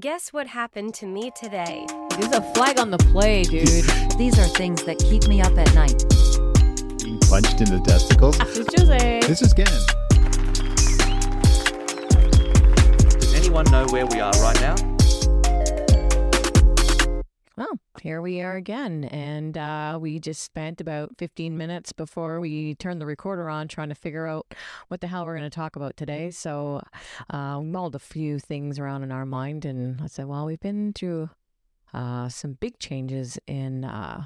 Guess what happened to me today? There's a flag on the play, dude. These are things that keep me up at night. Being punched in the testicles. This is Jose. This is Gan. Does anyone know where we are right now? Well, here we are again. And uh, we just spent about 15 minutes before we turned the recorder on trying to figure out what the hell we're going to talk about today. So uh, we mulled a few things around in our mind. And I said, well, we've been through uh, some big changes in uh,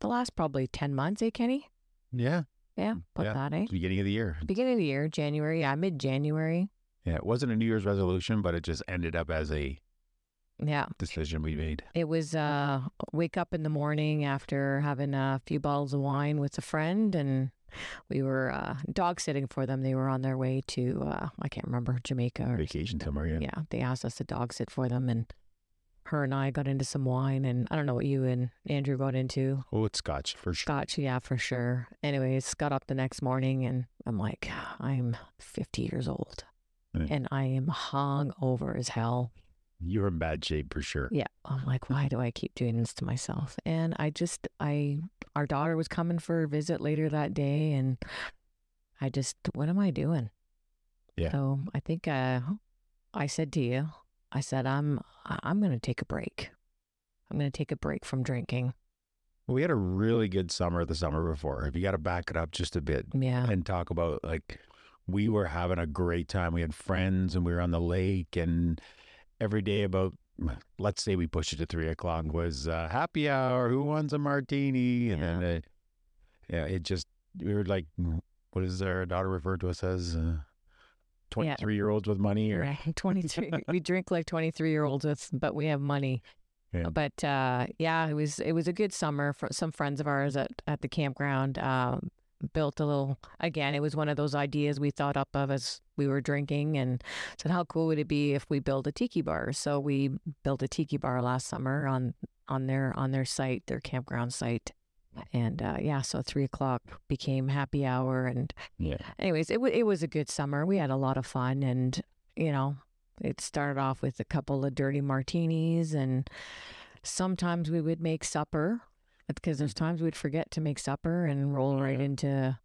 the last probably 10 months, eh, Kenny? Yeah. Yeah, put Yeah. that, eh? It's beginning of the year. Beginning of the year, January, yeah, mid January. Yeah. It wasn't a New Year's resolution, but it just ended up as a Yeah. decision we made. It was uh wake up in the morning after having a few bottles of wine with a friend and we were uh dog sitting for them. They were on their way to uh I can't remember Jamaica or Vacation somewhere. Yeah. yeah, they asked us to dog sit for them and her and I got into some wine and I don't know what you and Andrew got into. Oh, it's scotch for sure. Scotch, yeah, for sure. Anyways, got up the next morning and I'm like, I'm 50 years old Yeah. and I am hung over as hell. You're in bad shape for sure. Yeah. I'm like, why do I keep doing this to myself? And I just, I, our daughter was coming for a visit later that day, and I just, what am I doing? Yeah. So I think uh, I said to you, I said, I'm, I'm going to take a break. I'm going to take a break from drinking. We had a really good summer the summer before. If you got to back it up just a bit Yeah. and talk about like we were having a great time. We had friends and we were on the lake and every day about let's say we push it to three o'clock was uh, happy hour. Who wants a martini? And then uh, yeah, it just we were like, what is our daughter referred to us as? Uh, Twenty three year olds with money, or Right. 23. we drink like 23 year olds with, but we have money. Yeah. But uh, yeah, it was it was a good summer for some friends of ours at, at the campground. Um, built a little again. It was one of those ideas we thought up of as we were drinking, and said, "How cool would it be if we build a tiki bar?" So we built a tiki bar last summer on on their on their site, their campground site. And uh, yeah, so three o'clock became happy hour, and yeah, anyways, it w- it was a good summer. We had a lot of fun, and you know, it started off with a couple of dirty martinis, and sometimes we would make supper because there's times we'd forget to make supper and roll right into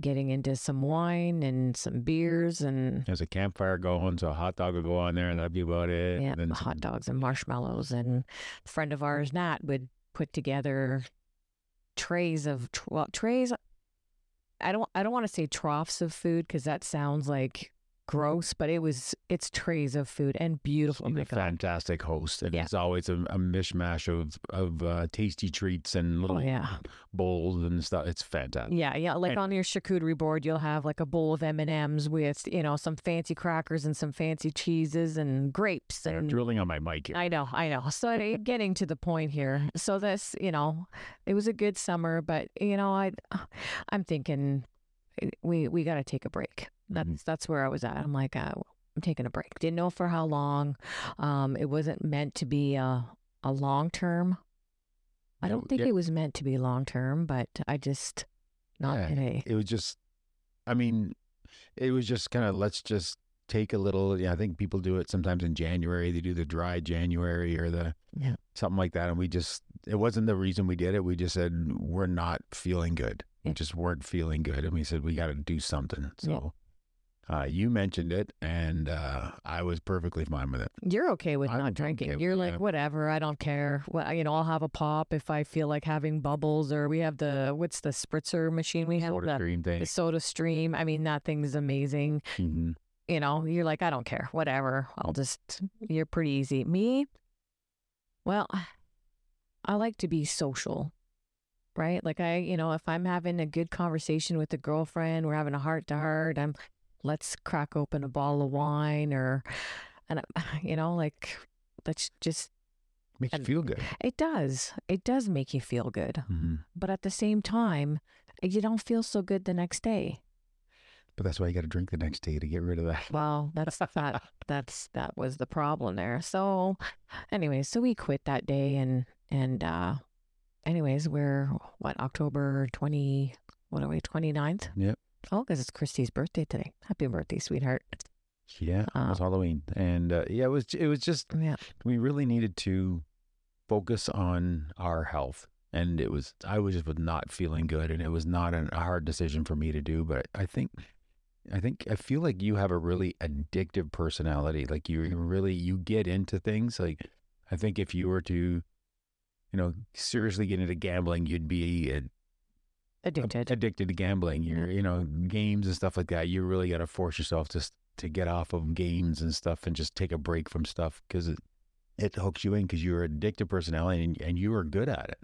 getting into some wine and some beers and there's a campfire going, so a hot dog would go on there, and that'd be about it. yeah, and then hot some- dogs and marshmallows. And a friend of ours, Nat, would put together trays of tr- well, trays. I don't I don't want to say troughs of food because that sounds like gross, but it was it's trays of food and beautiful. Oh He's a God. fantastic host, and Yeah. it's always a, a mishmash of of uh, tasty treats and little Oh yeah, bowls and stuff. It's fantastic. yeah, yeah. Like And- on your charcuterie board, you'll have like a bowl of M and M's with you know some fancy crackers and some fancy cheeses and grapes and drilling on my mic here. I know, I know. So getting to the point here. So this, you know, it was a good summer, but you know, I, I'm thinking eh, we we got to take a break. That's Mhm. that's where I was at. I'm like, uh, I'm taking a break. Didn't know for how long. Um, it wasn't meant to be a a long term. I don't think yeah. it was meant to be long term, but I just not Yeah, today. It was just, I mean, it was just kind of let's just take a little. Yeah, I think people do it sometimes in January. They do the dry January or the Yeah. something like that, and we just it wasn't the reason we did it. We just said we're not feeling good. We just weren't feeling good, and we said we got to do something. Yeah. So. Uh, you mentioned it, and uh, I was perfectly fine with it. You're okay with I'm not drinking. with You're like, whatever, I don't care. Well, you know, I'll have a pop if I feel like having bubbles, or we have the what's the spritzer machine we have? Sort The, of thing. the Soda Stream. I mean, that thing's amazing. hmm You know, you're like, I don't care, whatever. I'll just. You're pretty easy. Me, well, I like to be social. Right? Like I, you know, if I'm having a good conversation with a girlfriend, we're having a heart to heart, I'm let's crack open a bottle of wine or and you know, like let's just Makes you feel good. it does. It does make you feel good. hmm But at the same time, you don't feel so good the next day. But that's why you got to drink the next day to get rid of that. Well, that's that that's that was the problem there. So anyways, so we quit that day and and uh anyways, we're what October 20 what are we 29th? Yep. Oh, cuz it's Christy's birthday today. Happy birthday, sweetheart. Yeah, it was Uh, Halloween, and uh, yeah, it was. It was just Yeah. we really needed to focus on our health, and it was. I was just was not feeling good, and it was not an, a hard decision for me to do. But I think, I think I feel like you have a really addictive personality. Like you really you get into things. Like I think if you were to, you know, seriously get into gambling, you'd be a, Addicted. addicted to gambling. You're, you know, games and stuff like that. You really got to force yourself to to get off of games and stuff and just take a break from stuff because it it hooks you in because you're an addictive personality and, and you are good at it.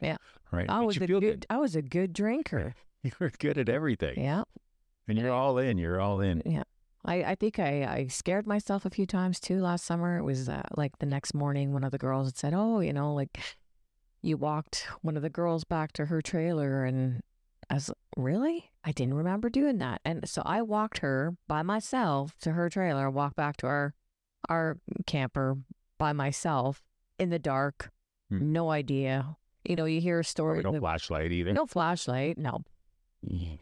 Yeah. Right. I was a feel good, I was a good drinker. You were good at everything. Yeah. And you're all in. You're all in. Yeah I, I think I, I scared myself a few times too last summer. It was uh, like the next morning, one of the girls had said, Oh, you know, like you walked one of the girls back to her trailer. And I was like, Really? I didn't remember doing that. And so I walked her by myself to her trailer, walked back to our, our camper by myself in the dark. Hmm. No idea. You know, you hear a story. Probably no flashlight either. no flashlight. No. Yeah.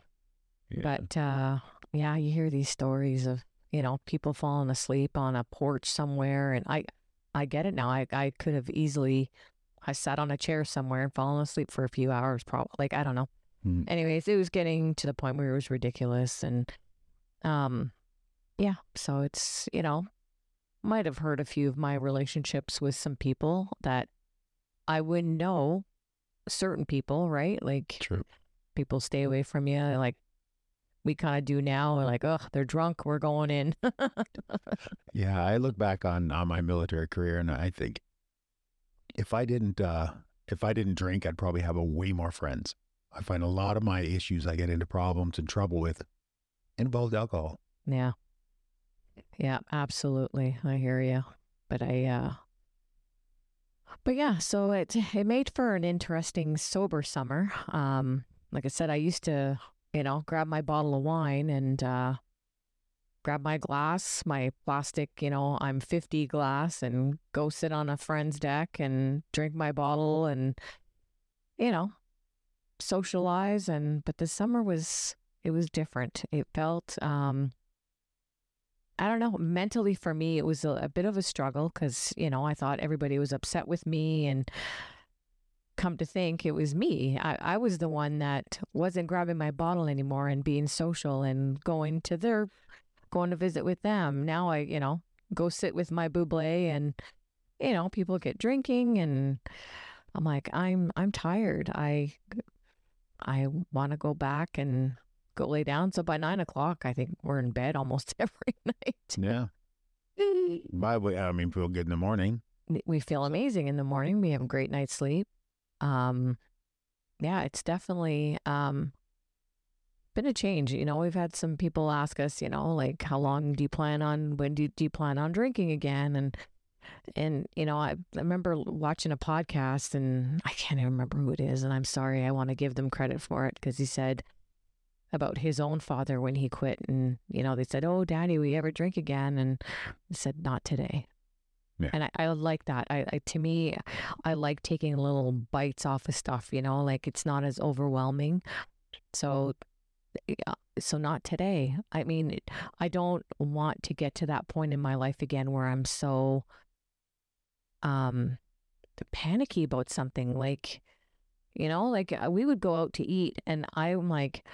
But uh, yeah, you hear these stories of you know people falling asleep on a porch somewhere, and I, I get it now. I I could have easily, I sat on a chair somewhere and fallen asleep for a few hours. Probably like I don't know. Hmm. Anyways, it was getting to the point where it was ridiculous, and um, yeah. So it's you know, might have hurt a few of my relationships with some people that I wouldn't know certain people, right? Like True. people stay away from you like we kind of do now We're like oh they're drunk we're going in Yeah, I look back on on my military career and I think if I didn't uh if I didn't drink, I'd probably have a way more friends. I find a lot of my issues I get into problems and trouble with involved alcohol. yeah yeah absolutely i hear you but i uh but yeah so it it made for an interesting sober summer um like i said i used to you know grab my bottle of wine and uh grab my glass my plastic you know i'm 50 glass and go sit on a friend's deck and drink my bottle and you know socialize and but the summer was it was different it felt um I don't know. Mentally, for me, it was a, a bit of a struggle because, you know, I thought everybody was upset with me. And come to think, it was me. I, I was the one that wasn't grabbing my bottle anymore and being social and going to their, going to visit with them. Now I, you know, go sit with my bubly and, you know, people get drinking and I'm like, I'm, I'm tired. I, I want to go back and go lay down. So by nine o'clock, I think we're in bed almost every night. Yeah. By the way, I mean feel good in the morning. we feel amazing in the morning. We have a great night's sleep. Um, yeah, it's definitely um, been a change. You know, we've had some people ask us, you know, like, how long do you plan on? When do you, do you plan on drinking again? And and you know, I, I remember watching a podcast, and I can't even remember who it is. And I'm sorry, I want to give them credit for it because he said about his own father when he quit, and you know, they said, "Oh, Daddy, we ever drink again?" And he said, "Not today." Yeah. And I, I like that. I, I to me, I like taking little bites off of stuff. You know, like it's not as overwhelming. So, so not today. I mean, I don't want to get to that point in my life again where I'm so um panicky about something like you know like uh, we would go out to eat and i'm like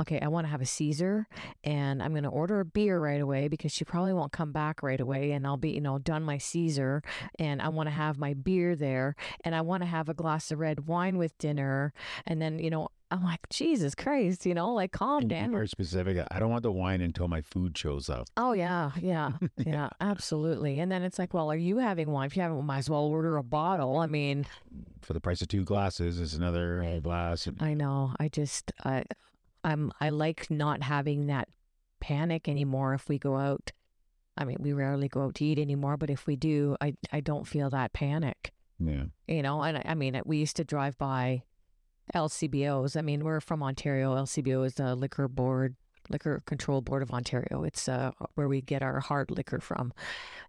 okay i want to have a caesar and i'm going to order a beer right away because she probably won't come back right away and i'll be you know done my caesar and i want to have my beer there and i want to have a glass of red wine with dinner and then you know i'm like jesus christ you know like calm And down more specific. I don't want the wine until my food shows up. Oh yeah, yeah, yeah, absolutely. And then it's like, well, are you having wine? If you haven't, might as well order a bottle. I mean, For the price of two glasses, it's another glass. I know. I just, I, I'm, I like not having that panic anymore. If we go out, I mean, we rarely go out to eat anymore. But if we do, I, I don't feel that panic. Yeah. You know, and I, I mean, we used to drive by LCBOs. I mean, we're from Ontario. LCBO is the liquor board, liquor control board of Ontario. It's uh, where we get our hard liquor from.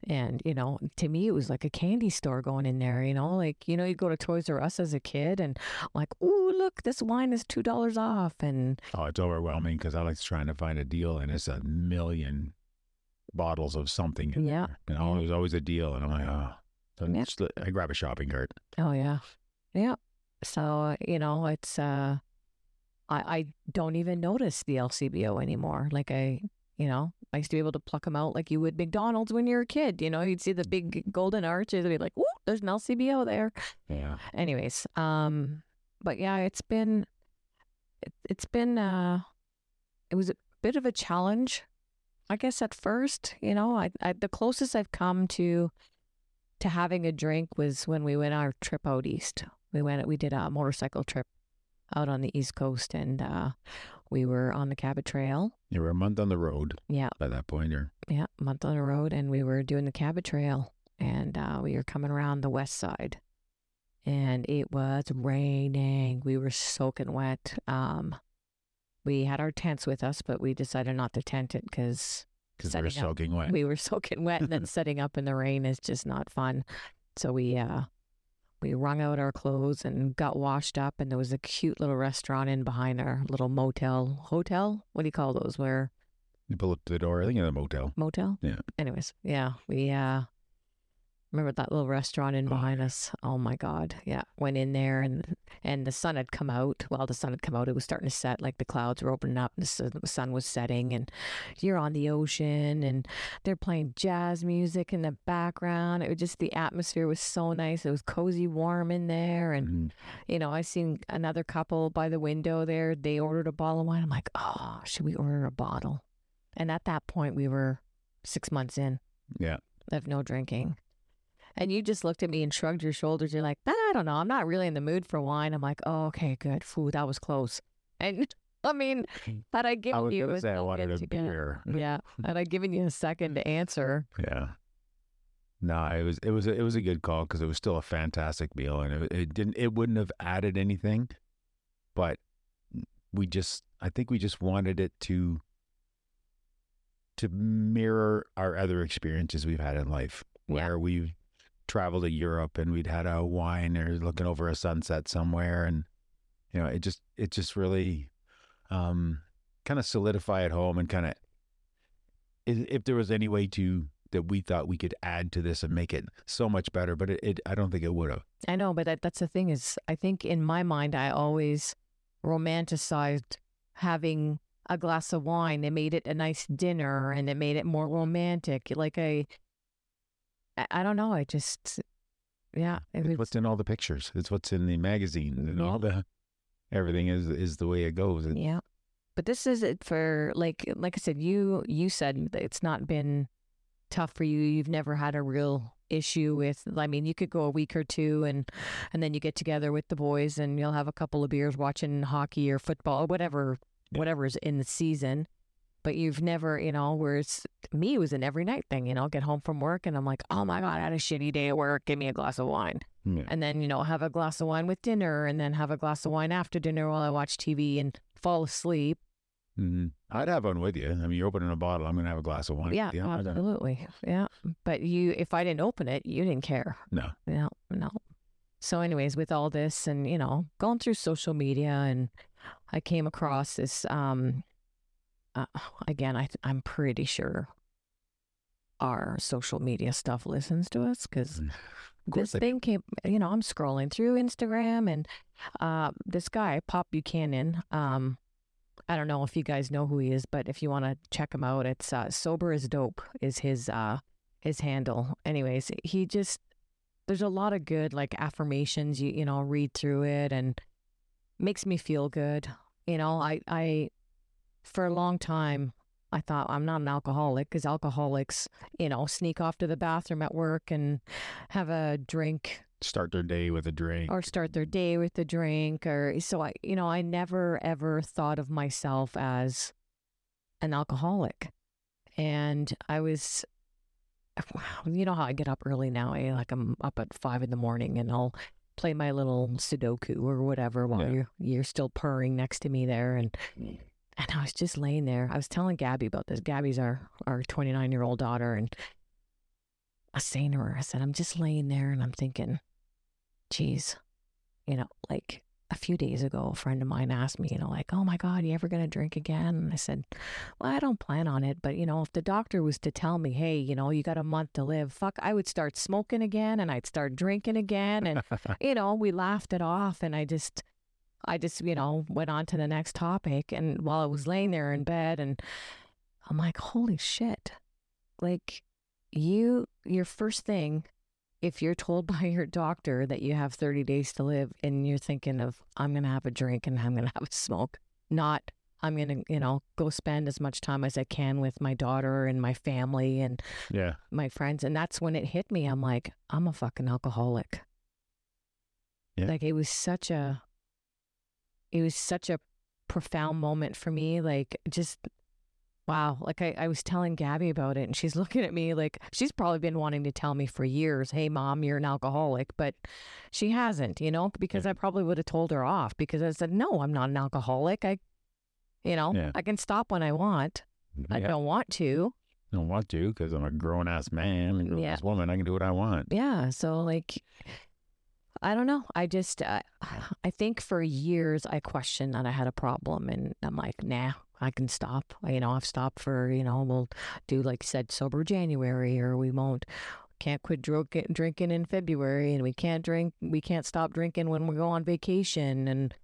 And, you know, to me, it was like a candy store going in there, you know, like, you know, you'd go to Toys R Us as a kid and like, oh, look, this wine is $2 off. And Oh, it's overwhelming because I like trying to find a deal and it's a million bottles of something. in Yeah. there. Know, it was always a deal, and I'm like, oh. So Yeah. I grab a shopping cart. Oh yeah, yeah. So you know, it's uh, I I don't even notice the LCBO anymore. Like I, you know, I used to be able to pluck them out like you would McDonald's when you're a kid. You know, you'd see the big golden arches and be like, "Whoa, there's an LCBO there." Yeah. Anyways, um, but yeah, it's been, it, it's been, uh, it was a bit of a challenge, I guess. At first, you know, I, I the closest I've come to, to having a drink was when we went our trip out east. We went, we did a motorcycle trip out on the east coast, and uh, we were on the Cabot Trail. You were a month on the road Yeah, by that point. Or yeah, month on the road, and we were doing the Cabot Trail, and uh, we were coming around the west side, and it was raining. We were soaking wet. Um, we had our tents with us, but we decided not to tent it because because they were Setting up. soaking wet. we were soaking wet, and then setting up in the rain is just not fun. So we uh, we wrung out our clothes and got washed up, and there was a cute little restaurant in behind our little motel hotel. What do you call those? Where You pull up to the door. I think in a motel. motel. Yeah. Anyways, yeah, we uh remember that little restaurant in behind us. Oh my god. Yeah. Went in there and and the sun had come out. Well, the sun had come out. It was starting to set, like the clouds were opening up and the sun, was setting and you're on the ocean and they're playing jazz music in the background. It was just the atmosphere was so nice. It was cozy, warm in there and Mhm. you know, I seen another couple by the window there. They ordered a bottle of wine. I'm like, oh, should we order a bottle? And at that point, we were six months in Yeah. of no drinking. And you just looked at me and shrugged your shoulders. You're like, I don't know. I'm not really in the mood for wine. I'm like, oh, okay, good. Food, that was close. And I mean, had I I given was you a say I wanted a second to get- beer. Yeah. Had I given you a second to answer, Yeah. No, it was it was a, it was a good call because it was still a fantastic meal and it, it didn't it wouldn't have added anything, but we just I think we just wanted it to to mirror our other experiences we've had in life Yeah. where we've traveled to Europe and we'd had a wine or looking over a sunset somewhere and you know it just it just really um kind of solidify at home and kind of if there was any way to that we thought we could add to this and make it so much better, but it, it I don't think it would have. I know, but that, that's the thing is, I think in my mind, I always romanticized having a glass of wine. It made it a nice dinner, and it made it more romantic. Like I, I, don't know. I just, yeah, it It's was, what's in all the pictures. It's what's in the magazines and all the everything is is the way it goes. Yeah. But this is it for like, like I said, you you said it's not been tough for you. You've never had a real issue with. I mean, you could go a week or two, and and then you get together with the boys, and you'll have a couple of beers watching hockey or football, or whatever, Yeah. whatever's in the season. But you've never, you know, whereas me, it was an every night thing. You know, get home from work, and I'm like, oh my god, I had a shitty day at work. Give me a glass of wine, Yeah. and then you know, have a glass of wine with dinner, and then have a glass of wine after dinner while I watch TV and fall asleep. Mhm. I'd have one with you. I mean, you're opening a bottle. I'm gonna have a glass of wine. Yeah, with you. I don't- absolutely. Yeah. But you, if I didn't open it, you didn't care. No. No, no. So, anyways, with all this and, you know, going through social media and I came across this, um, uh, again, I, th- I'm pretty sure our social media stuff listens to us because Mm. This they thing came, you know, I'm scrolling through Instagram and uh, this guy, Pop Buchanan, um, I don't know if you guys know who he is, but if you want to check him out, it's uh, Sober as Dope is his uh, his handle. Anyways, he just there's a lot of good like affirmations. You you know read through it and makes me feel good. You know, I I for a long time I thought I'm not an alcoholic because alcoholics you know sneak off to the bathroom at work and have a drink Start their day with a drink. or start their day with a drink or so I you know I never ever thought of myself as an alcoholic and I was you know how I get up early now eh? like I'm up at five in the morning and I'll play my little Sudoku or whatever while Yeah. you're you're still purring next to me there and and I was just laying there I was telling Gabby about this Gabby's our our 29 year old daughter and I was saying to her I said I'm just laying there and I'm thinking geez, you know, like a few days ago, a friend of mine asked me, you know, like, oh my God, you ever going to drink again? And I said, well, I don't plan on it. But, you know, if the doctor was to tell me, hey, you know, you got a month to live, fuck, I would start smoking again and I'd start drinking again. And, you know, we laughed it off. And I just, I just, you know, went on to the next topic. And while I was laying there in bed, and I'm like, holy shit. Like, you, your first thing if you're told by your doctor that you have 30 days to live and you're thinking of i'm going to have a drink and i'm going to have a smoke not i'm going to you know go spend as much time as i can with my daughter and my family and Yeah. my friends and that's when it hit me i'm like i'm a fucking alcoholic Yeah. like it was such a it was such a profound moment for me like just wow like I, I was telling gabby about it and she's looking at me like she's probably been wanting to tell me for years hey mom you're an alcoholic but she hasn't you know because i probably would have told her off because i said no i'm not an alcoholic i you know Yeah. i can stop when i want i don't want to I don't want to because I'm a grown ass man, a grown Yeah. ass woman. I can do what I want. yeah so like i don't know. I just uh, i think for years i questioned that i had a problem and i'm like nah i can stop. You know i've stopped for you know we'll do like said sober january or we won't can't quit drinking drinking in february and we can't drink we can't stop drinking when we go on vacation and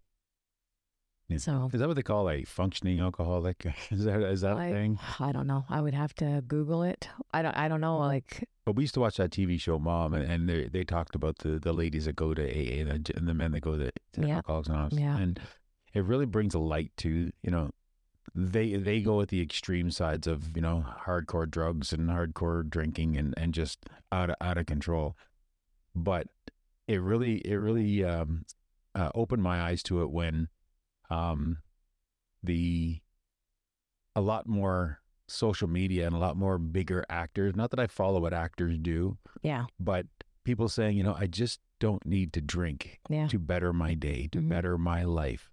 Yeah. so Is that what they call a functioning alcoholic? Is that is that a I, thing? I don't know i would have to google it i don't i don't know like But we used to watch that TV show Mom, and, and they they talked about the, the ladies that go to AA and the, and the men that go to, to Yeah. Alcoholics Anonymous. Yeah. And it really brings a light to you know they they go at the extreme sides of you know hardcore drugs and hardcore drinking and, and just out of, out of control. But it really it really um, uh, opened my eyes to it when um, the a lot more social media and a lot more bigger actors. Not that I follow what actors do, yeah but people saying, you know, I just don't need to drink Yeah. to better my day, to Mhm. better my life.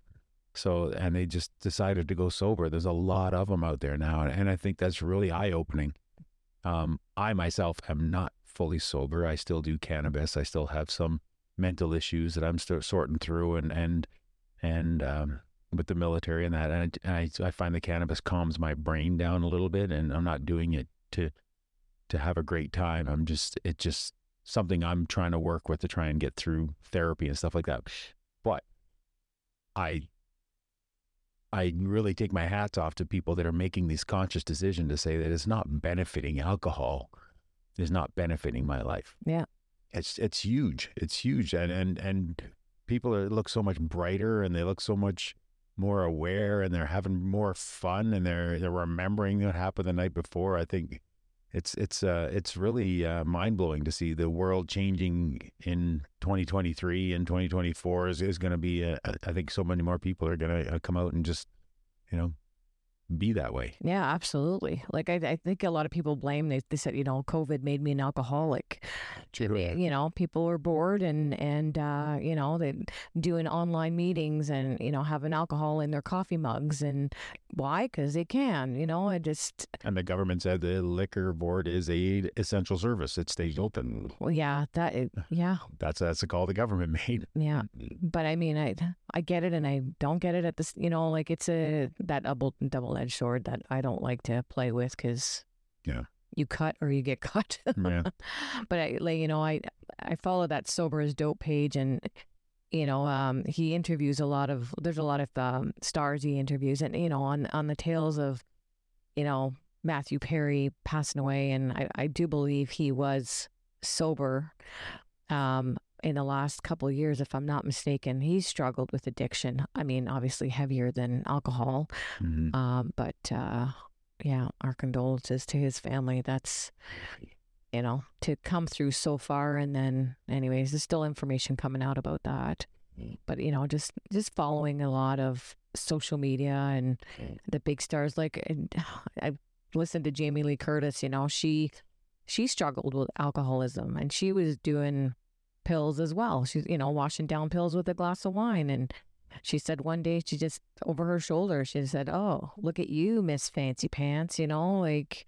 So, and they just decided to go sober. There's a lot of them out there now. And I think that's really eye opening. Um, I myself am not fully sober. I still do cannabis. I still have some mental issues that I'm still sorting through and, and, and, um, with the military and that. And I, I, I find the cannabis calms my brain down a little bit and I'm not doing it to, to have a great time. I'm just, it just something I'm trying to work with to try and get through therapy and stuff like that. But I, I really take my hats off to people that are making this conscious decision to say that it's not benefiting alcohol, is not benefiting my life. Yeah. It's it's huge. It's huge, and and and people are look so much brighter, and they look so much more aware, and they're having more fun, and they're they're remembering what happened the night before. I think it's it's uh it's really uh, mind blowing to see the world changing in 2023 and 2024 is is going to be. Uh, I think so many more people are going to uh, come out and just you know be that way. Yeah, absolutely. Like I, I think a lot of people blame they, they said you know COVID made me an alcoholic. True. You know, people were bored and and uh, you know they doing online meetings and you know having alcohol in their coffee mugs and why? Because they can. You know, I just And the government said the liquor board is a essential service. It stays open. well, yeah, that yeah, That's that's the call the government made. yeah. But I mean, I I get it and I don't get it at this. You know, like it's a that double double edged sword that I don't like to play with because Yeah. you cut or you get cut. Yeah. but I like you know I I follow that sober as dope page and you know um he interviews a lot of there's a lot of um stars he interviews and you know on on the tales of you know Matthew Perry passing away and I I do believe he was sober um in the last couple of years if I'm not mistaken he struggled with addiction I mean obviously heavier than alcohol Mhm. um, but uh, yeah, our condolences to his family. That's you know to come through so far, and then anyways, there's still information coming out about that. But you know, just just following a lot of social media and the big stars. Like I listened to Jamie Lee Curtis. You know, she she struggled with alcoholism, and she was doing pills as well. She's you know washing down pills with a glass of wine and she said one day she just over her shoulder she said oh look at you miss fancy pants you know like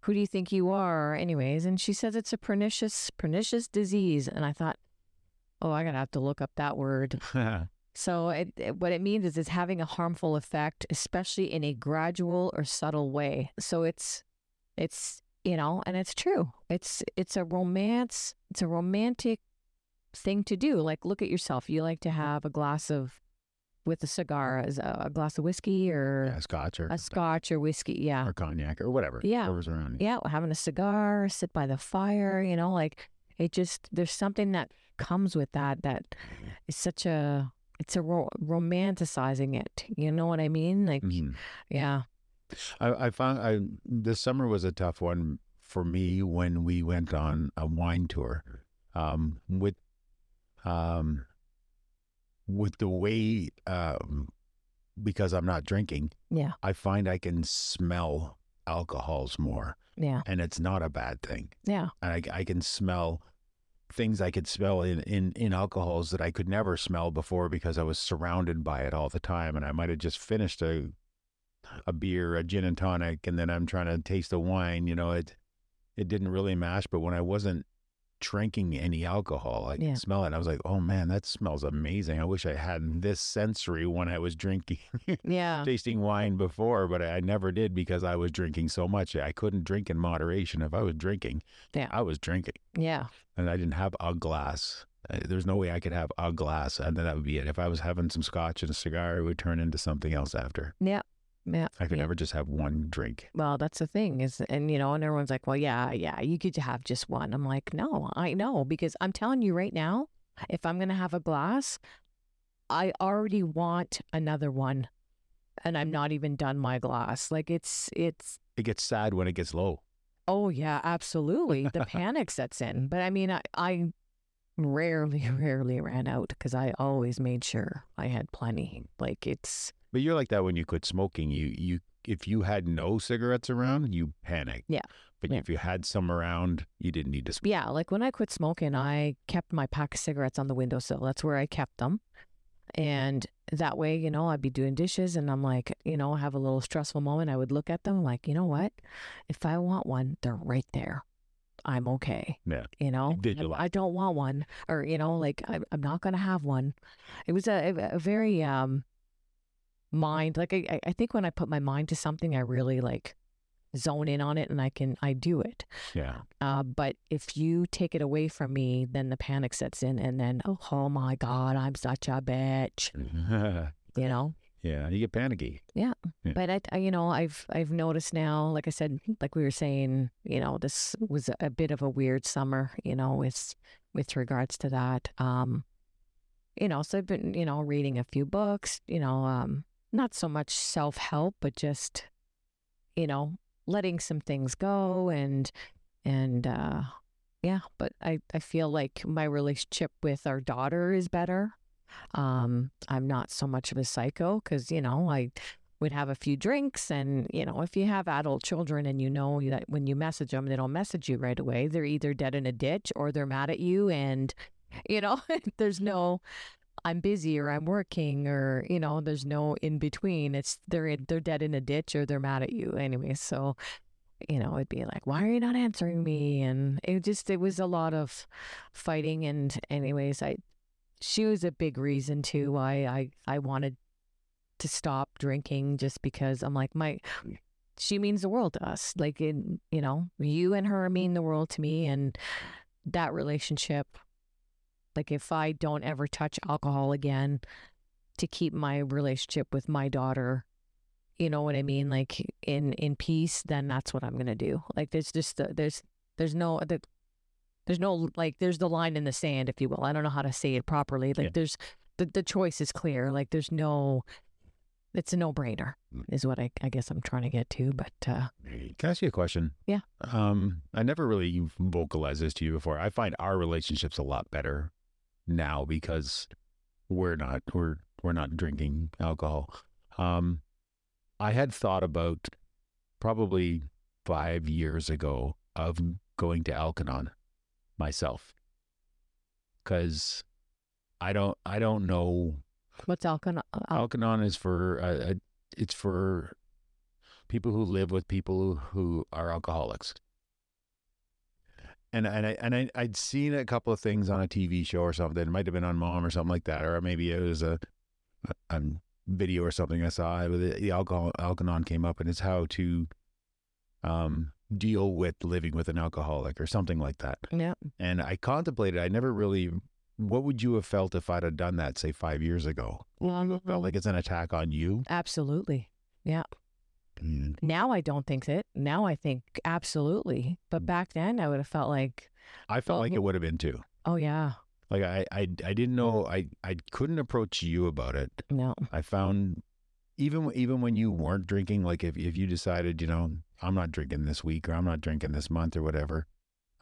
who do you think you are anyways and she says it's a pernicious pernicious disease and i thought oh i gotta have to look up that word So it, it- what it means is it's having a harmful effect, especially in a gradual or subtle way. So it's it's you know, and it's true. It's it's a romance. It's a romantic thing to do. Like look at yourself. You like to have a glass of with a cigar, as a, a glass of whiskey or Yeah, scotch or a scotch or whiskey. Yeah. or cognac or whatever. Yeah. whatever's around you. yeah, having a cigar, sit by the fire, you know, like it just there's something that comes with that that is such a it's a ro- romanticizing it. You know what I mean? Like Mhm. yeah. I, I found I this summer was a tough one for me when we went on a wine tour. Um, with um, with the way um, because I'm not drinking, Yeah. I find I can smell alcohols more, Yeah. and it's not a bad thing. Yeah. And I, I can smell things I could smell in, in in alcohols that I could never smell before because I was surrounded by it all the time, and I might have just finished a a beer, a gin and tonic, and then I'm trying to taste the wine. You know, it it didn't really mash, but when I wasn't drinking any alcohol, I Yeah. could smell it. And I was like, oh man, that smells amazing. I wish I had this sensory when I was drinking Yeah. tasting wine before, but I never did because I was drinking so much. I couldn't drink in moderation. If I was drinking, Yeah. I was drinking, Yeah. and I didn't have a glass. Uh, There's no way I could have a glass, and then that would be it. If I was having some scotch and a cigar, it would turn into something else after. Yeah. Yeah. I could yeah. never just have one drink. Well, that's the thing is, and you know, and everyone's like, well, yeah, yeah, you could have just one. I'm like, no, I know because I'm telling you right now, if I'm going to have a glass, I already want another one and I'm not even done my glass. Like it's, it's, It gets sad when it gets low. oh yeah, absolutely. The panic sets in. But I mean, I, I rarely, rarely ran out because I always made sure I had plenty. Like it's, But you're like that when you quit smoking. You you if you had no cigarettes around, you panic. Yeah. But Yeah. if you had some around, you didn't need to smoke. Yeah, like when I quit smoking, I kept my pack of cigarettes on the windowsill. That's where I kept them. And that way, you know, I'd be doing dishes and I'm like, you know, have a little stressful moment. I would look at them like, you know what? If I want one, they're right there. I'm okay. Yeah. You know, I- I don't want one or, you know, like I'm, I'm not going to have one. It was a, a very, um, mind, like I, I- think when I put my mind to something, I really like zone in on it and I can, I do it. Yeah. Uh, but if you take it away from me, then the panic sets in, and then oh, oh my god, I'm such a bitch, you know. yeah. You get panicky. Yeah. But I, I, you know, I've I've noticed now, like I said, like we were saying, you know, this was a bit of a weird summer, you know, with with regards to that. Um, you know, so I've been, you know, reading a few books, you know, um, not so much self help, but just, you know, letting some things go and and uh yeah, but I I feel like my relationship with our daughter is better. Um, I'm not so much of a psycho because you know I would have a few drinks, and you know if you have adult children and you know that when you message them, they don't message you right away. They're either dead in a ditch or they're mad at you, and you know there's no I'm busy or I'm working or you know there's no in between. It's they're they're dead in a ditch or they're mad at you anyway. So you know it'd be like why are you not answering me and it just it was a lot of fighting and anyways I she was a big reason too why I I wanted to stop drinking just because I'm like my she means the world to us like in you know you and her mean the world to me and that relationship like if I don't ever touch alcohol again to keep my relationship with my daughter you know what I mean like in in peace then that's what I'm going to do like there's just the, there's there's no the, there's no like there's the line in the sand if you will I don't know how to say it properly like Yeah. there's the the choice is clear like there's no it's a no-brainer Mm. is what I, I guess I'm trying to get to but uh Can I ask you a question? Yeah. Um, I never really vocalized this to you before. I find our relationships a lot better now because we're not we're we're not drinking alcohol. Um, I had thought about probably five years ago of going to Al-Anon myself because I don't I don't know what's alcohol al- Al-Anon is for uh, uh, it's for people who live with people who are alcoholics. And and I and I I'd seen a couple of things on a TV show or something. It might have been on Mom or something like that, or maybe it was a a, a video or something I saw. The, the alcohol Al-Anon came up, and it's how to um, deal with living with an alcoholic or something like that. Yeah. And I contemplated. I never really. What would you have felt if I'd have done that, say, five years ago? Well, I felt like it's an attack on you. Absolutely. Yeah. Mm. Now I don't think it. Now I think absolutely. But back then I would have felt like, I felt Well, like it would have been too. oh yeah, Like I, I, I didn't know. I, I couldn't approach you about it. no, I found even even when you weren't drinking, like if if you decided, you know, I'm not drinking this week or I'm not drinking this month or whatever,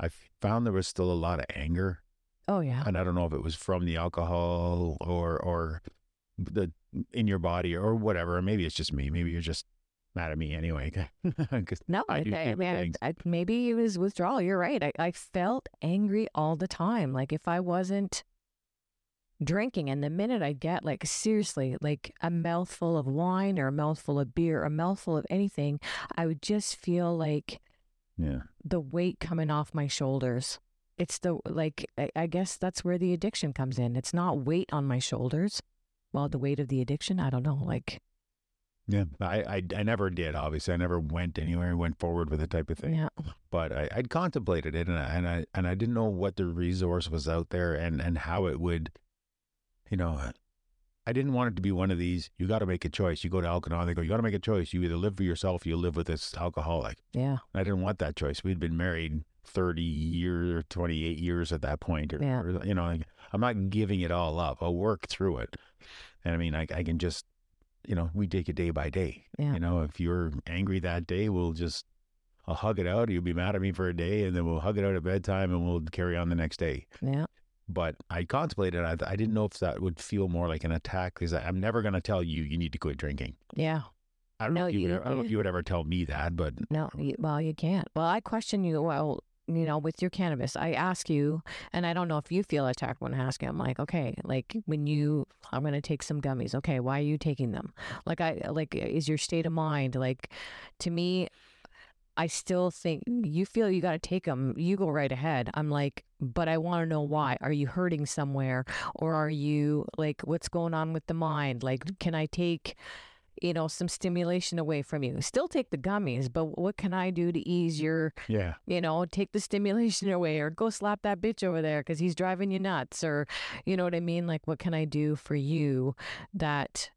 I found there was still a lot of anger, oh yeah, and I don't know if it was from the alcohol or or the in your body or whatever. Maybe it's just me. Maybe you're just mad at me anyway. no. I I, I, mean. I, maybe it was withdrawal. You're right. I, I felt angry all the time. Like if I wasn't drinking, and the minute I get like seriously like a mouthful of wine or a mouthful of beer, a mouthful of anything, I would just feel like yeah, the weight coming off my shoulders. It's the like I, I guess that's where the addiction comes in. It's not weight on my shoulders. Well, the weight of the addiction, I don't know. Like yeah. I, I I never did. Obviously, I never went anywhere. And went forward with the type of thing. yeah, but I, I'd contemplated it and I, and I and I didn't know what the resource was out there and and how it would, you know, uh, I didn't want it to be one of these. You got to make a choice. You go to Al-Anon, they go, you got to make a choice. You either live for yourself, or you live with this alcoholic. yeah, I didn't want that choice. We'd been married thirty years or twenty eight years at that point. Or, Yeah. or, you know, like, I'm not giving it all up. I'll work through it, and I mean, I, I can just, you know, we take it day by day. Yeah. You know, if you're angry that day, we'll just I'll hug it out. You'll be mad at me for a day, and then we'll hug it out at bedtime, and we'll carry on the next day. yeah. But I contemplated. I, I didn't know if that would feel more like an attack because I'm never going to tell you you need to quit drinking. Yeah. I don't know. No, If you, you- I don't know if you would ever tell me that, but No, you, well, you can't. Well, I question you. Well, you know, with your cannabis, I ask you, and I don't know if you feel attacked when I ask you. I'm like, okay, like when you, I'm gonna take some gummies. Okay, why are you taking them? Like, I like, is your state of mind like? To me, I still think you feel you got to take them. You go right ahead. I'm like, but I want to know why. Are you hurting somewhere, or are you like, what's going on with the mind? Like, can I take? You know, some stimulation away from you. Still take the gummies, but what can I do to ease your, yeah, you know, take the stimulation away or go slap that bitch over there because he's driving you nuts or, you know what I mean? Like, what can I do for you that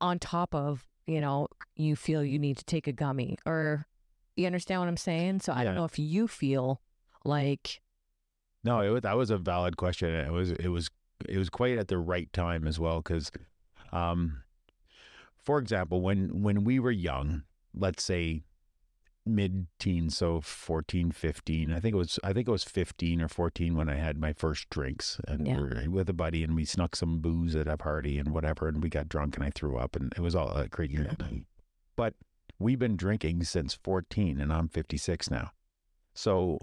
on top of, you know, you feel you need to take a gummy or you understand what I'm saying? So I don't know if you feel like, no, it was, that was a valid question. It was it was it was quite at the right time as well because, um, for example, when when we were young, let's say mid teens, so 14, 15. I think it was I think it was 15 or 14 when I had my first drinks and Yeah. we were with a buddy and we snuck some booze at a party and whatever and we got drunk and I threw up and it was all a crazy But we've been drinking since 14 and I'm 56 now. So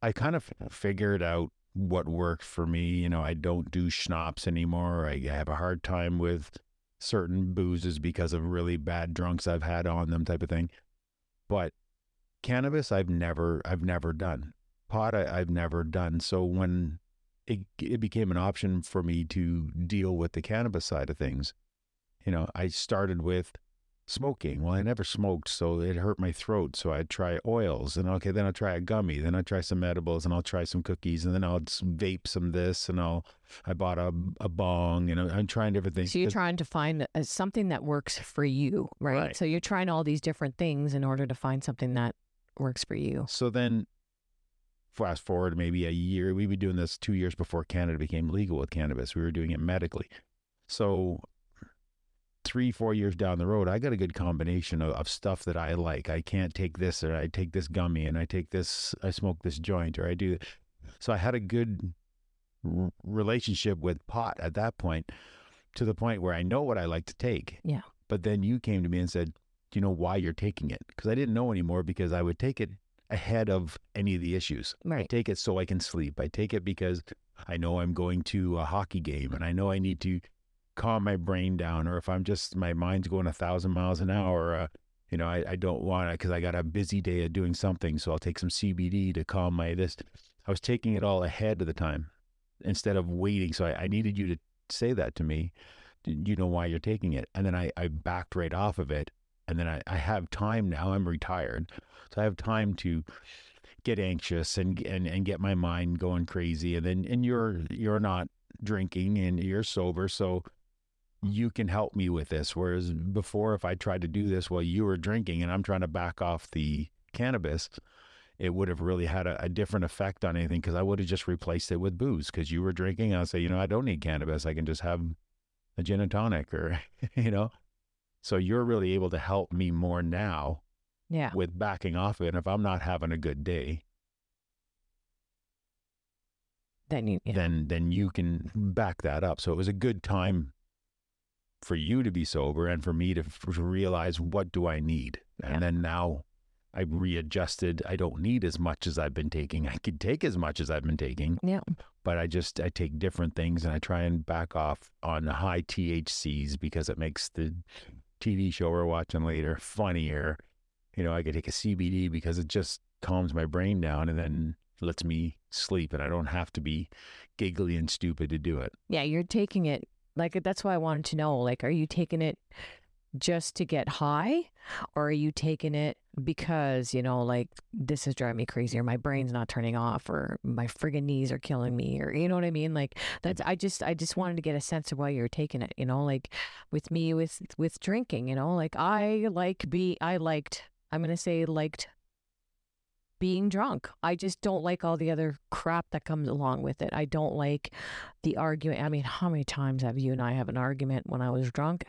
I kind of figured out what worked for me. You know, I don't do schnapps anymore. I have a hard time with certain boozes because of really bad drunks I've had on them type of thing. But cannabis I've never I've never done. Pot I, I've never done. So when it it became an option for me to deal with the cannabis side of things, you know, I started with smoking. Well, I never smoked, so it hurt my throat. So I'd try oils, and okay, then I'll try a gummy, then I'll try some edibles, and I'll try some cookies, and then I'll vape some this, and I'll I bought a a bong, and I'm trying different things. so you're trying to find uh, something that works for you, right? Right. So you're trying all these different things in order to find something that works for you. So then, fast forward maybe a year, we've been doing this two years before Canada became legal with cannabis. We were doing it medically. So, three, four years down the road, I got a good combination of, of stuff that I like. I can't take this, or I take this gummy, and I take this, I smoke this joint, or I do. So, I had a good r- relationship with pot at that point to the point where I know what I like to take. Yeah. But then you came to me and said, Do you know why you're taking it? Because I didn't know anymore because I would take it ahead of any of the issues. Right. I take it so I can sleep. I take it because I know I'm going to a hockey game and I know I need to calm my brain down. Or if I'm just, my mind's going a thousand miles an hour, uh, you know, I, I don't want to because I got a busy day of doing something. So I'll take some CBD to calm my this. I was taking it all ahead of the time instead of waiting. So I, I needed you to say that to me you know why you're taking it. And then I, I backed right off of it. And then I, I have time now. I'm retired. So I have time to get anxious and, and, and get my mind going crazy. And then, and you're, you're not drinking and you're sober. So you can help me with this. Whereas before, if I tried to do this while you were drinking and I'm trying to back off the cannabis, it would have really had a, a different effect on anything because I would have just replaced it with booze because you were drinking. I'll say, you know, I don't need cannabis. I can just have a gin and tonic or, you know. So you're really able to help me more now Yeah. with backing off it. And if I'm not having a good day, Then you, yeah. then then you can back that up. So it was a good time for you to be sober and for me to, f- to realize what do I need. And Yeah. then now I readjusted. I don't need as much as I've been taking. I could take as much as I've been taking, yeah. but I just I take different things and I try and back off on high THCs because it makes the TV show we're watching later funnier. You know, I could take a CBD because it just calms my brain down and then lets me sleep and I don't have to be giggly and stupid to do it. Yeah, you're taking it like that's why I wanted to know. Like, are you taking it just to get high, or are you taking it because you know, like this is driving me crazy, or my brain's not turning off, or my friggin' knees are killing me, or you know what I mean? Like that's mm-hmm. I just I just wanted to get a sense of why you're taking it. You know, like with me with with drinking. You know, like I like be I liked I'm gonna say liked being drunk. I just don't like all the other crap that comes along with it. I don't like the argument. I mean, how many times have you and I have an argument when I was drunk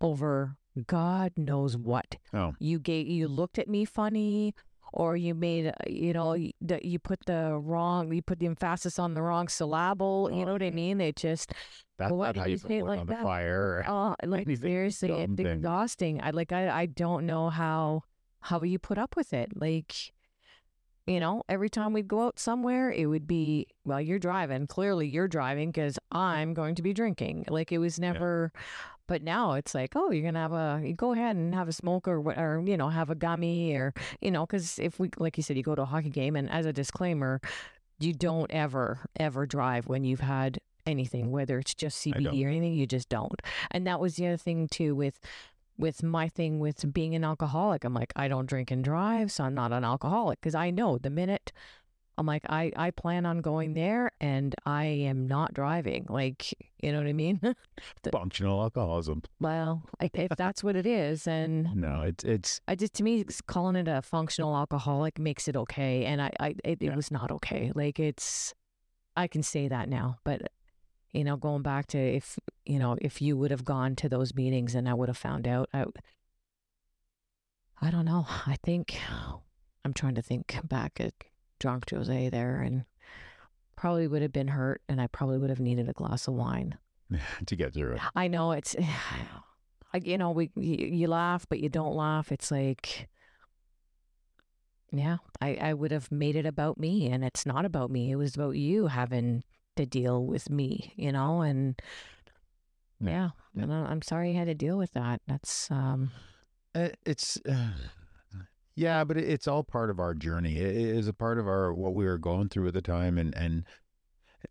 over God knows what? Oh. You gave you looked at me funny or you made you know the, you put the wrong you put the emphasis on the wrong syllable you know what i mean it just That's not how you you like on the that? fire. Oh, like seriously, it's thing. exhausting. I like I I don't know how how you put up with it. Like, you know, every time we'd go out somewhere, it would be well, you're driving. Clearly, you're driving because I'm going to be drinking. Like it was never. But now it's like, oh, you're gonna have a you go ahead and have a smoke or what, or you know, have a gummy or you know, because if we like you said, you go to a hockey game, and as a disclaimer, you don't ever ever drive when you've had anything, whether it's just CBD or anything. You just don't. And that was the other thing too with with my thing with being an alcoholic. I'm like, I don't drink and drive, so I'm not an alcoholic because I know the minute I'm like, I I plan on going there and I am not driving. Like, you know what I mean? Functional alcoholism. well, I- if that's what it is, and No, it's it's I just to me calling it a functional alcoholic makes it okay, and I, I it, it was not okay. Like it's, I can say that now, but you know, going back to if you know if you would have gone to those meetings and I would have found out, I, I don't know. I think I'm trying to think back at drunk Jose there, and probably would have been hurt, and I probably would have needed a glass of wine. to get through it. I know it's, like you know, we you, you laugh, but you don't laugh. It's like, yeah, I I would have made it about me, and it's not about me. It was about you having to deal with me, you know, and Yeah. yeah, Yeah. and I'm sorry you had to deal with that. That's um, Uh, it's uh, yeah, but it's all part of our journey. It it is a part of our what we were going through at the time, and and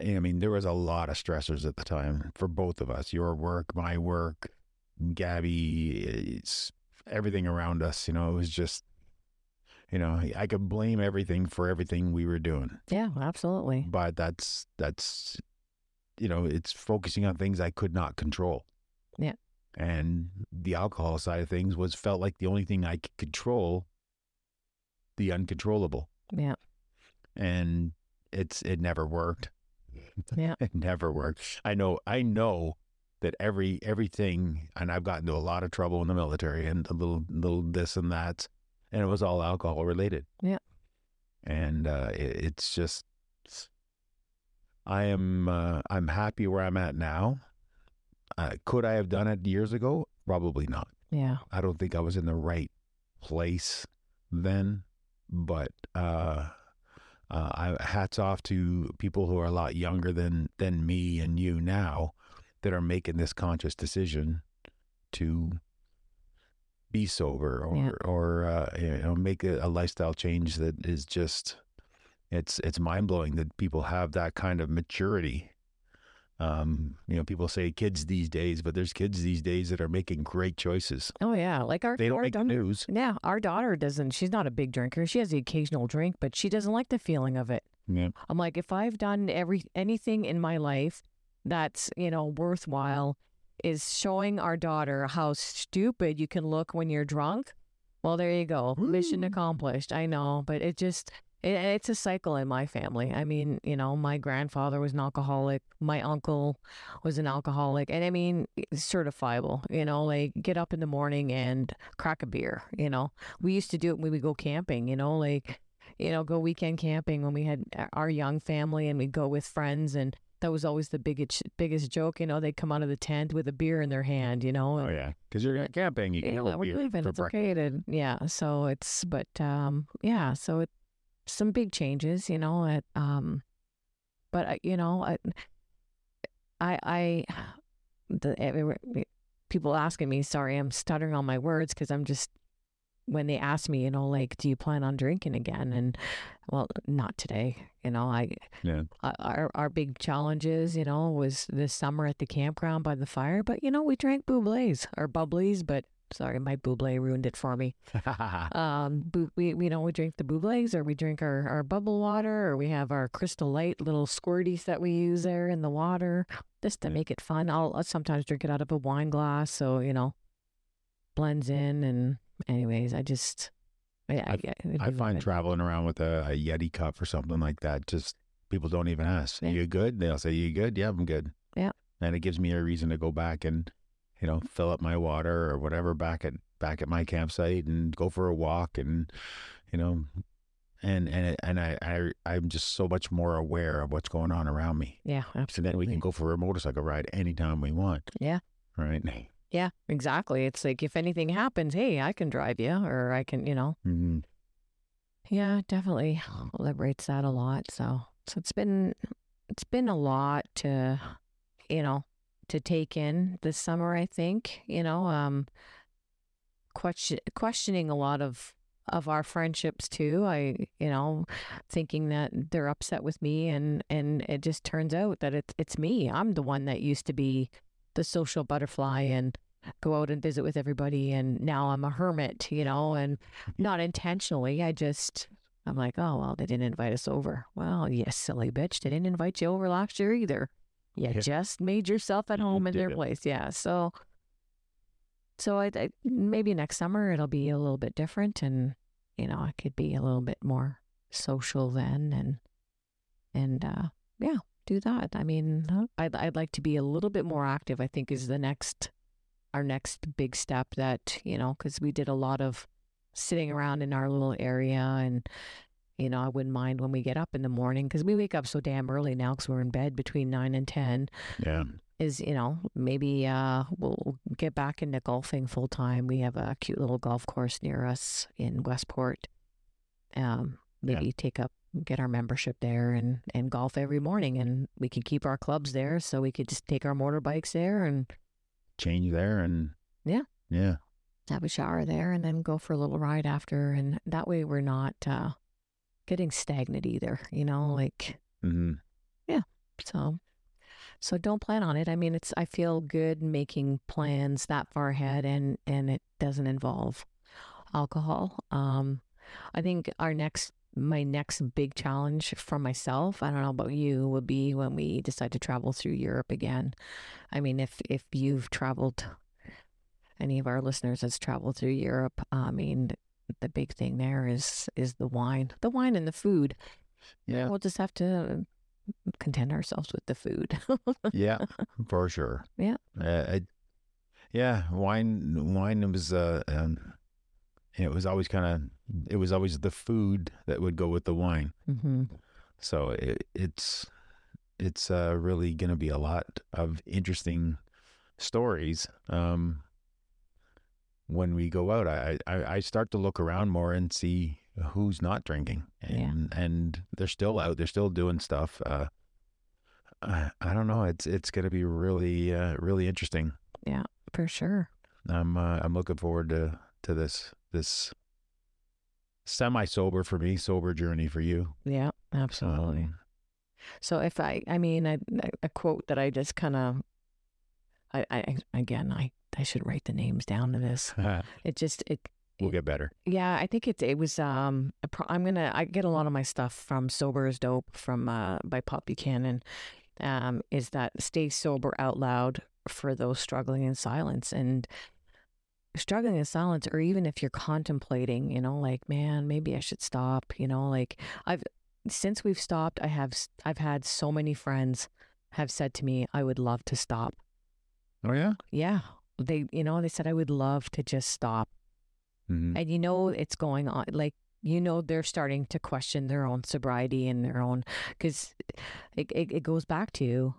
I mean there was a lot of stressors at the time for both of us. Your work, my work, Gabby, it's everything around us. You know, it was just. You know, I could blame everything for everything we were doing, yeah, absolutely, but that's that's, you know, it's focusing on things I could not control. Yeah. And the alcohol side of things was felt like the only thing I could control the uncontrollable. yeah, And it's it never worked. Yeah. it never worked. I know I know that every everything and I've gotten into a lot of trouble in the military and a little little this and that. And it was all alcohol related. Yeah. And uh it, it's just I am uh, I'm happy where I'm at now. Uh, could I have done it years ago? Probably not. yeah, I don't think I was in the right place then, but uh, uh, I, hats off to people who are a lot younger than than me and you now that are making this conscious decision to be sober or Yeah. or uh, you know make a, a lifestyle change that is just it's it's mind blowing that people have that kind of maturity Um, you know, people say kids these days, but there's kids these days that are making great choices. Oh yeah, like our They don't our make daughter- news. Yeah, our daughter doesn't. She's not a big drinker. She has the occasional drink, but she doesn't like the feeling of it. Yeah. I'm like, if I've done every anything in my life that's you know worthwhile, is showing our daughter how stupid you can look when you're drunk. Well, there you go, mission accomplished. I know, but it just it, it's a cycle in my family. I mean, you know, my grandfather was an alcoholic. My uncle was an alcoholic, and I mean, certifiable. You know, like get up in the morning and crack a beer. You know, we used to do it when we would go camping. You know, like you know, go weekend camping when we had uh, our young family and we'd go with friends and that was always the biggest biggest joke, you know, they'd come out of the tent with a beer in their hand, you know. Oh yeah, because you're camping. You yeah, can have a we're leaving. It's okay to yeah. So it's but um yeah. So it some big changes, you know. At um, but I, you know, I I, I the people asking me. Sorry, I'm stuttering on my words because I'm just when they ask me, you know, like, do you plan on drinking again? And well, not today. You know, I Yeah. uh, our our big challenges, you know, was this summer at the campground by the fire. But you know, we drank bublés or bubblies. But sorry, my bublé ruined it for me. Um, we we you know we drink the bublés or we drink our our bubble water or we have our crystal light little squirties that we use there in the water just to Yeah. make it fun. I'll, I'll sometimes drink it out of a wine glass, so you know, blends in. And anyways, I just. I, I, I find traveling around with a, a Yeti cup or something like that, just people don't even ask. Yeah. You good? They'll say, You good? Yeah, I'm good. Yeah. And it gives me a reason to go back and, you know, fill up my water or whatever back at back at my campsite and go for a walk and, you know, and and and I, I I'm just so much more aware of what's going on around me. yeah, So absolutely. then we can go for a motorcycle ride anytime we want. Yeah. Right. Yeah, exactly. It's like if anything happens, hey, I can drive you, or I can, you know. hmm Yeah, definitely liberates that a lot. So, so it's been, it's been a lot to, you know, to take in this summer. I think, you know, um, question questioning a lot of of our friendships too. I, you know, thinking that they're upset with me, and and it just turns out that it's it's me. I'm the one that used to be the social butterfly and go out and visit with everybody and now I'm a hermit, you know, and not intentionally. I just I'm like, oh well, they didn't invite us over. Well, you silly bitch, they didn't invite you over last year either. You Yeah. just made yourself at home in their did. place. Yeah. So so I, I maybe next summer it'll be a little bit different and you know, I could be a little bit more social then and and uh yeah, do that. I mean, I'd I'd like to be a little bit more active. I think is the next our next big step that you know because we did a lot of sitting around in our little area and you know i wouldn't mind when we get up in the morning because we wake up so damn early now because we're in bed between 9 and 10 Yeah. is you know maybe uh we'll get back into golfing full time we have a cute little golf course near us in westport um Yeah. maybe take up get our membership there and and golf every morning and we could keep our clubs there so we could just take our motorbikes there and Change there and Yeah. Yeah. have a shower there and then go for a little ride after and that way we're not uh getting stagnant either you know like mm-hmm. yeah, so so don't plan on it i mean it's i feel good making plans that far ahead and and it doesn't involve alcohol um i think our next my next big challenge for myself i don't know about you would be when we decide to travel through europe again i mean if if you've traveled any of our listeners has traveled through europe i mean the big thing there is is the wine the wine and the food Yeah. we'll just have to content ourselves with the food yeah, for sure. Yeah. Uh, I, yeah, wine. Wine was. Uh, um, it was always kind of. It was always the food that would go with the wine. hmm So it, it's. It's uh, really going to be a lot of interesting stories. Um, when we go out, I, I I start to look around more and see who's not drinking, Yeah. and and they're still out. They're still doing stuff. Uh, I, I don't know. It's it's going to be really uh, really interesting. Yeah, for sure I'm uh, I'm looking forward to to this this semi sober for me, sober journey for you. yeah absolutely Um, So if I, I mean, a, a quote that I just kind of, I, I, again, I, I should write the names down to this. It just, it, we'll get better. yeah, I think it, it was, um, I'm gonna, I get a lot of my stuff from Sober is Dope from, uh, by Pop Buchanan, um, is that stay sober out loud for those struggling in silence and struggling in silence, or even if you're contemplating, you know, like, man, maybe I should stop, you know, like I've, since we've stopped, I have, i've had so many friends have said to me, I would love to stop. Oh yeah. Yeah. They, you know, they said, I would love to just stop. hmm And you know, it's going on. Like, you know, they're starting to question their own sobriety and their own, because it, it, it goes back to,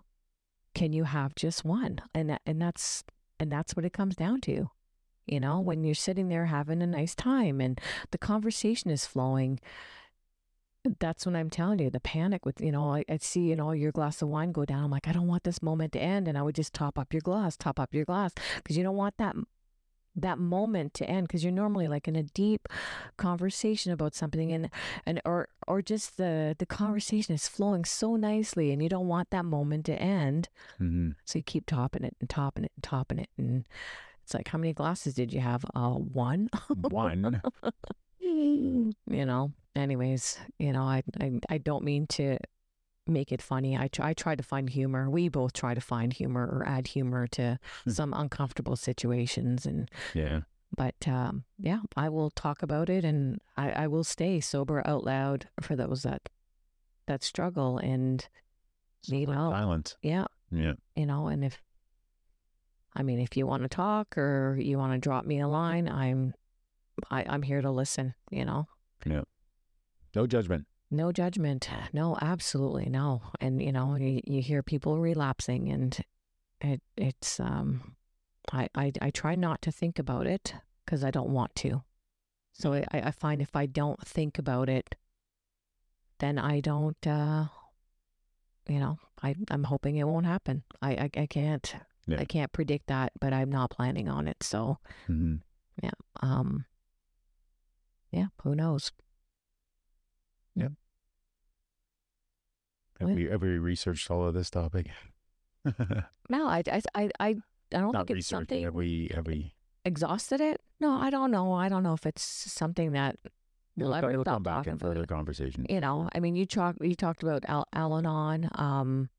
can you have just one? And that, and that's, and that's what it comes down to. You know, when you're sitting there having a nice time and the conversation is flowing, that's when I'm telling you the panic with, you know, I, I'd see, you know, your glass of wine go down. I'm like, I don't want this moment to end. And I would just top up your glass, top up your glass because you don't want that that moment to end because you're normally like in a deep conversation about something and and or or just the the conversation is flowing so nicely and you don't want that moment to end hmm so you keep topping it and topping it and topping it and it's like how many glasses did you have uh one One. you know anyways you know I, I i don't mean to make it funny i try, I try to find humor we both try to find humor or add humor to Hmm. some uncomfortable situations and Yeah. but um yeah i will talk about it and i i will stay sober out loud for those that that struggle and you know Silence. yeah Yeah. you know and if i mean if you want to talk or you want to drop me a line i'm I, i'm here to listen you know? Yeah. No judgment. no judgment. No absolutely no. And you know you, you hear people relapsing and it it's um i i, I try not to think about it because i don't want to. So I, I find if i don't think about it then i don't uh you know i i'm hoping it won't happen. I i, I can't Yeah. i can't predict that but i'm not planning on it so hmm um yeah who knows Yeah. Have What? we ever researched all of this topic? no i i i, I don't Not think it's something Have we? Have we? exhausted it? No, I don't know. I don't know if it's something that we'll ever come back in further conversation. You know, I mean, you talk, you talked about Al- Al-Anon. Um,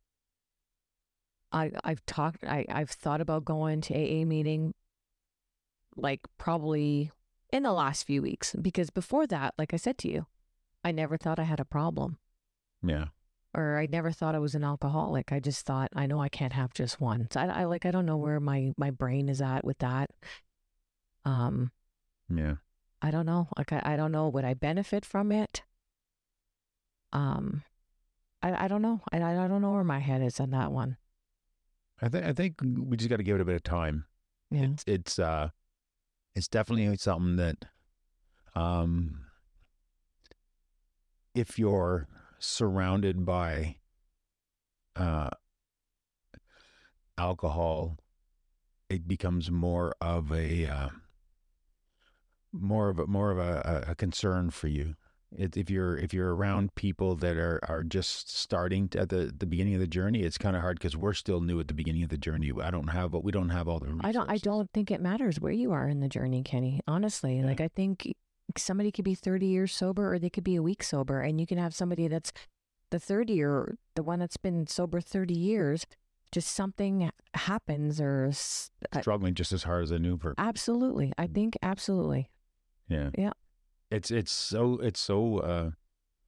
I, I've talked, I, I've thought about going to AA meeting, like probably in the last few weeks, because before that, like I said to you, I never thought I had a problem, Yeah. or I never thought I was an alcoholic. I just thought I know I can't have just one. So I, I like, I don't know where my my brain is at with that. Um, Yeah. I don't know. Like I, I don't know. Would I benefit from it? Um, I I don't know. I I I don't know where my head is on that one. I think. I think we just got to give it a bit of time. Yeah. It's it's uh, it's definitely something that, um, if you're surrounded by, uh, alcohol, it becomes more of a, uh, more of a more of a, a a concern for you. It, if you're if you're around people that are are just starting to, at the the beginning of the journey, it's kind of hard because we're still new at the beginning of the journey. I don't have but we don't have all the. I don't. I don't think it matters where you are in the journey, Kenny. Honestly, like I think somebody could be thirty years sober, or they could be a week sober, and you can have somebody that's the thirty year the one that's been sober thirty years. Just something happens, or uh, struggling just as hard as a new person. absolutely. I think absolutely. Yeah. Yeah. It's it's so it's so uh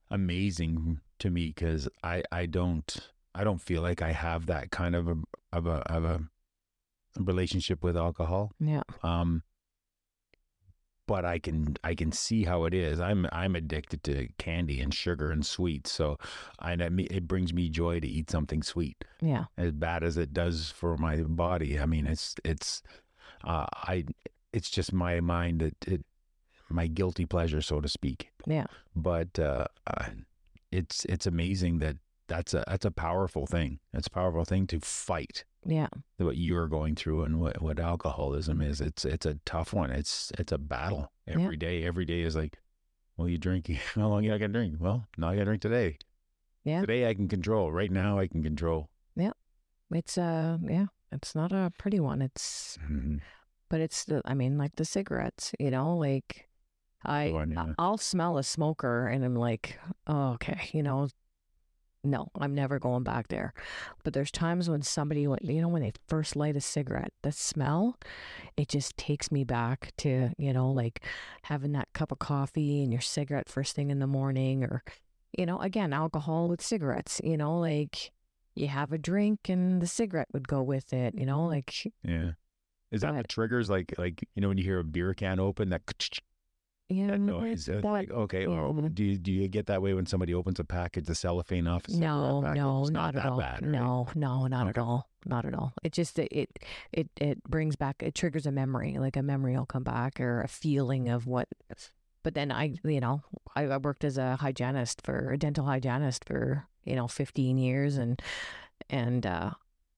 amazing to me cuz I I don't I don't feel like I have that kind of a of a of a relationship with alcohol. Yeah. Um but I can I can see how it is. I'm I'm addicted to candy and sugar and sweets. So I it brings me joy to eat something sweet Yeah. as bad as it does for my body. I mean, it's it's uh, I it's just my mind that it my guilty pleasure, so to speak. Yeah. But uh, uh, it's it's amazing that that's a that's a powerful thing. It's a powerful thing to fight Yeah. what you're going through and what, what alcoholism is. It's it's a tough one. It's it's a battle every Yeah. day. Every day is like, well, you drink. How long you not gonna drink? Well, now I gotta drink today. Yeah. Today I can control. Right now I can control. Yeah. It's uh yeah, it's not a pretty one. It's Mhm. but it's the I mean like the cigarettes, you know, like I I- yeah. I'll smell a smoker and I'm like, oh, okay, you know, no, I'm never going back there. But there's times when somebody, you know, when they first light a cigarette, the smell, it just takes me back to, you know, like having that cup of coffee and your cigarette first thing in the morning, or, you know, again, alcohol with cigarettes, you know, like you have a drink and the cigarette would go with it, you know, like, Yeah. Is that what triggers like like you know when you hear a beer can open that know, noise? uh, that- like, okay. or yeah. do you do you get that way when somebody opens a package, the cellophane off? No, no, It's not, at that all. bad, right? No, no, not at all. Not at all. It just it, it it it brings back it triggers a memory. Like a memory will come back or a feeling of what but then I you know, I, I worked as a hygienist for a dental hygienist for, you know, fifteen years and and uh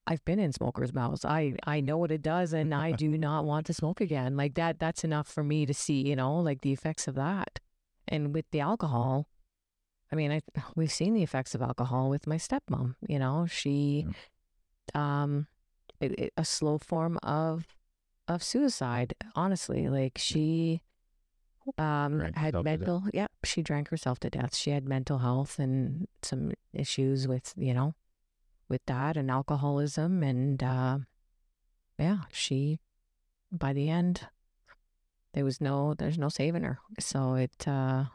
I've been in smokers' mouths. I I know what it does, and I do not want to smoke again. Like that. That's enough for me to see, you know, like the effects of that. And with the alcohol, I mean, I we've seen the effects of alcohol with my stepmom. You know, she, um, it, it, a slow form of of suicide. Honestly, like she, um, Drank had herself to death. mental. Yeah, she drank herself to death. She had mental health and some issues with you know, with that and alcoholism and uh, yeah, she. By the end, there was no there's no saving her. So it. uh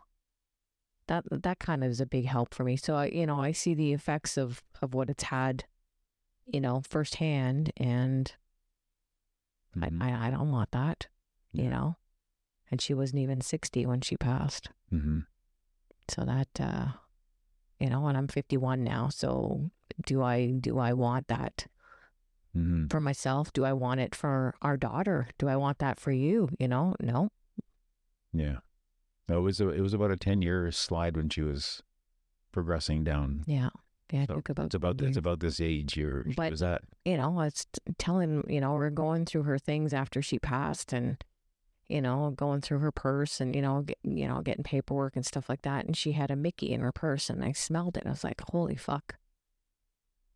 that that kind of is a big help for me. So I, you know, I see the effects of of what it's had, you know, firsthand, and Mhm. I, I I don't want that, you Yeah. know. And she wasn't even sixty when she passed, Mhm. so that, uh you know, and I'm fifty one now. So do I do I want that Mhm. for myself? Do I want it for our daughter? Do I want that for you? You know, no. Yeah. No, it was a, it was about a ten year slide when she was progressing down. Yeah, yeah. I So about it's about a it's about this age you're But- was at. you know, I was telling, you know, we're going through her things after she passed and, you know, going through her purse and, you know, get, you know, getting paperwork and stuff like that. And she had a Mickey in her purse and I smelled it. I was like, holy fuck.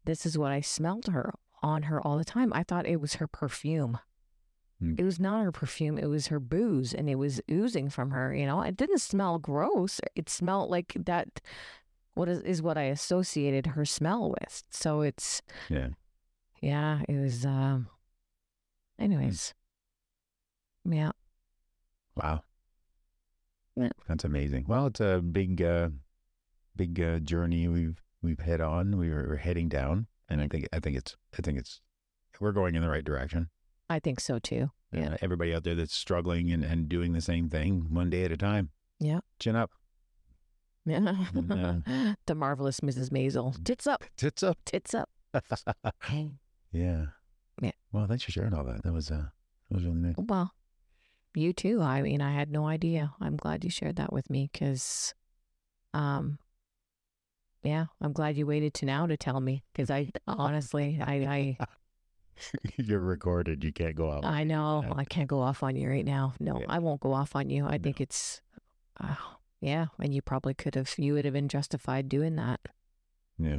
This is what I smelled her on her all the time. I thought it was her perfume. Hmm. It was not her perfume. It was her booze and it was oozing from her, you know. It didn't smell gross. It smelled like that what is, is what I associated her smell with. So it's Yeah. yeah, it was. Um, anyways, yeah, Wow. Yeah. That's amazing. Well, it's a big, uh, big uh, journey we've we've hit on. We were, we're heading down, and I think I think it's I think it's we're going in the right direction. I think so too. Yeah. Uh, everybody out there that's struggling and, and doing the same thing one day at a time. Yeah. Chin up, Yeah, Yeah. the marvelous Mrs. Maisel. Tits up, tits up. tits up. yeah. Yeah. Well, thanks for sharing all that. That was uh, that was really nice. Well, you too. I mean, I had no idea. I'm glad you shared that with me because, um, yeah, I'm glad you waited to now to tell me because I honestly, I, I You're recorded. You can't go out. I, know. I can't go off on you right now. No, Yeah. I won't go off on you. I No. think it's, uh, yeah, and you probably could have, you would have been justified doing that. Yeah.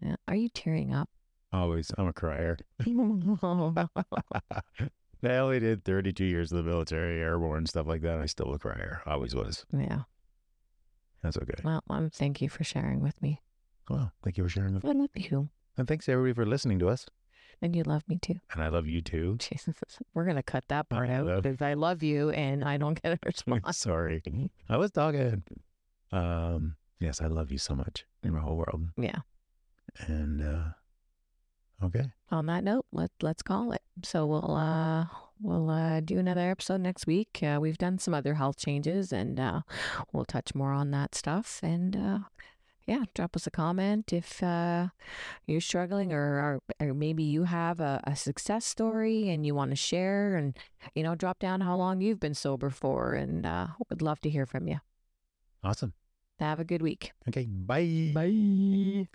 Yeah. Are you tearing up? Always. I'm a crier. I only did 32 years of the military, airborne, stuff like that. I still a crier. Always was. yeah. That's okay. Well, um, thank you for sharing with me. Well, thank you for sharing. with- me. I love you, And thanks everybody for listening to us. and you love me too. And I love you too. Jesus, we're gonna cut that part I out because I love you and I don't get a response. Sorry. I was talking. Um, yes, I love you so much in my whole world. Yeah. And uh okay. On that note, let let's call it. So we'll uh we'll uh do another episode next week. Uh, we've done some other health changes and uh we'll touch more on that stuff and uh yeah, drop us a comment if uh, you're struggling or, or, or maybe you have a, a success story and you want to share and, you know, drop down how long you've been sober for and uh, would love to hear from you. Awesome. Have a good week. Okay. Bye. Bye.